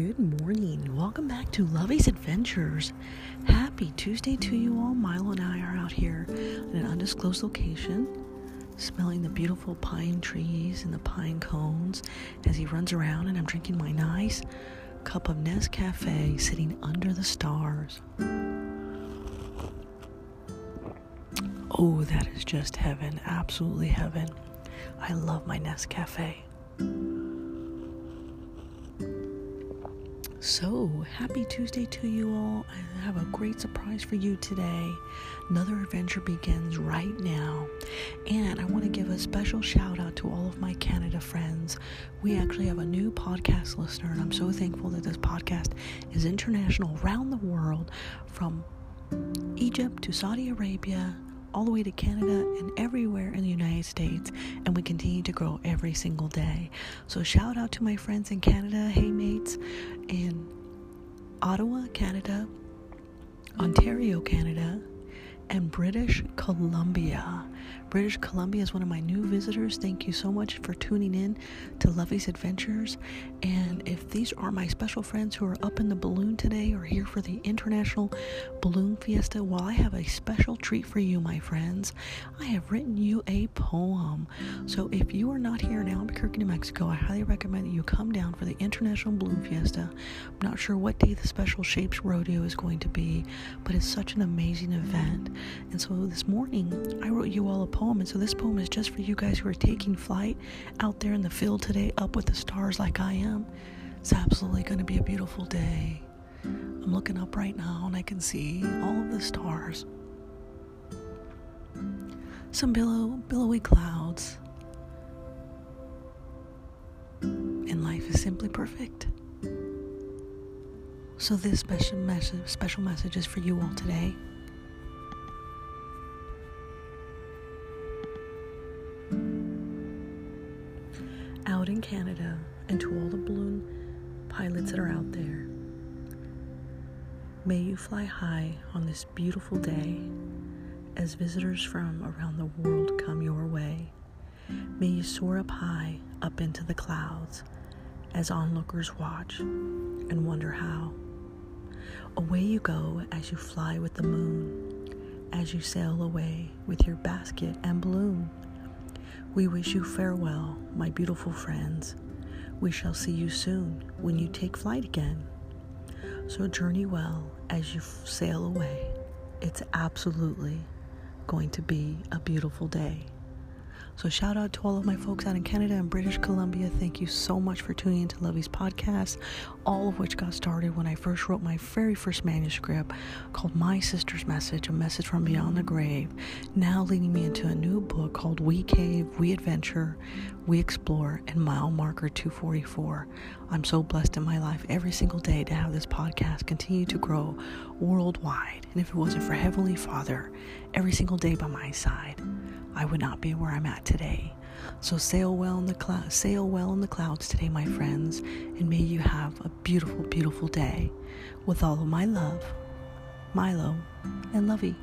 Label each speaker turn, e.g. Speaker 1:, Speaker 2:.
Speaker 1: Good morning. Welcome back to Lovey's Adventures. Happy Tuesday to you all. Milo and I are out here in an undisclosed location, smelling the beautiful pine trees and the pine cones as he runs around, and I'm drinking my nice cup of Nescafe sitting under the stars. Oh, that is just heaven. Absolutely heaven. I love my Nescafe. So, happy Tuesday to you all. I have a great surprise for you today. Another adventure begins right now. And I want to give a special shout out to all of my Canada friends. We actually have a new podcast listener, and I'm so thankful that this podcast is international around the world from Egypt to Saudi Arabia all the way to Canada and everywhere in the United States, and we continue to grow every single day. So, shout out to my friends in Canada, hey mates, in Ottawa, Canada, Ontario, Canada, and British Columbia. British Columbia is one of my new visitors. Thank you so much for tuning in to Lovey's Adventures. And if these are my special friends who are up in the balloon today or here for the International Balloon Fiesta, well, I have a special treat for you, my friends. I have written you a poem. So if you are not here in Albuquerque, New Mexico, I highly recommend that you come down for the International Balloon Fiesta. I'm not sure what day the Special Shapes Rodeo is going to be, but it's such an amazing event. And so this morning, I wrote you all a poem. And so this poem is just for you guys who are taking flight out there in the field today, up with the stars like I am. It's absolutely going to be a beautiful day. I'm looking up right now and I can see all of the stars. Some billow, billowy clouds. And life is simply perfect. So this special message, special message is for you all today. Out in Canada and to all the balloon pilots that are out there. May you fly high on this beautiful day as visitors from around the world come your way. May you soar up high, up into the clouds, as onlookers watch and wonder how. Away you go as you fly with the moon, as you sail away with your basket and balloon. We wish you farewell, my beautiful friends. We shall see you soon when you take flight again. So journey well as you sail away. It's absolutely going to be a beautiful day. So, shout out to all of my folks out in Canada and British Columbia. Thank you so much for tuning into Lovey's podcast, all of which got started when I first wrote my very first manuscript called My Sister's Message A Message from Beyond the Grave, now leading me into a new book called We Cave, We Adventure, We Explore, and Mile Marker 244. I'm so blessed in my life every single day to have this podcast continue to grow worldwide. And if it wasn't for Heavenly Father every single day by my side, I would not be where I'm at today. So sail well in the sail well in the clouds today, my friends, and may you have a beautiful, beautiful day. With all of my love, Milo, and Lovey.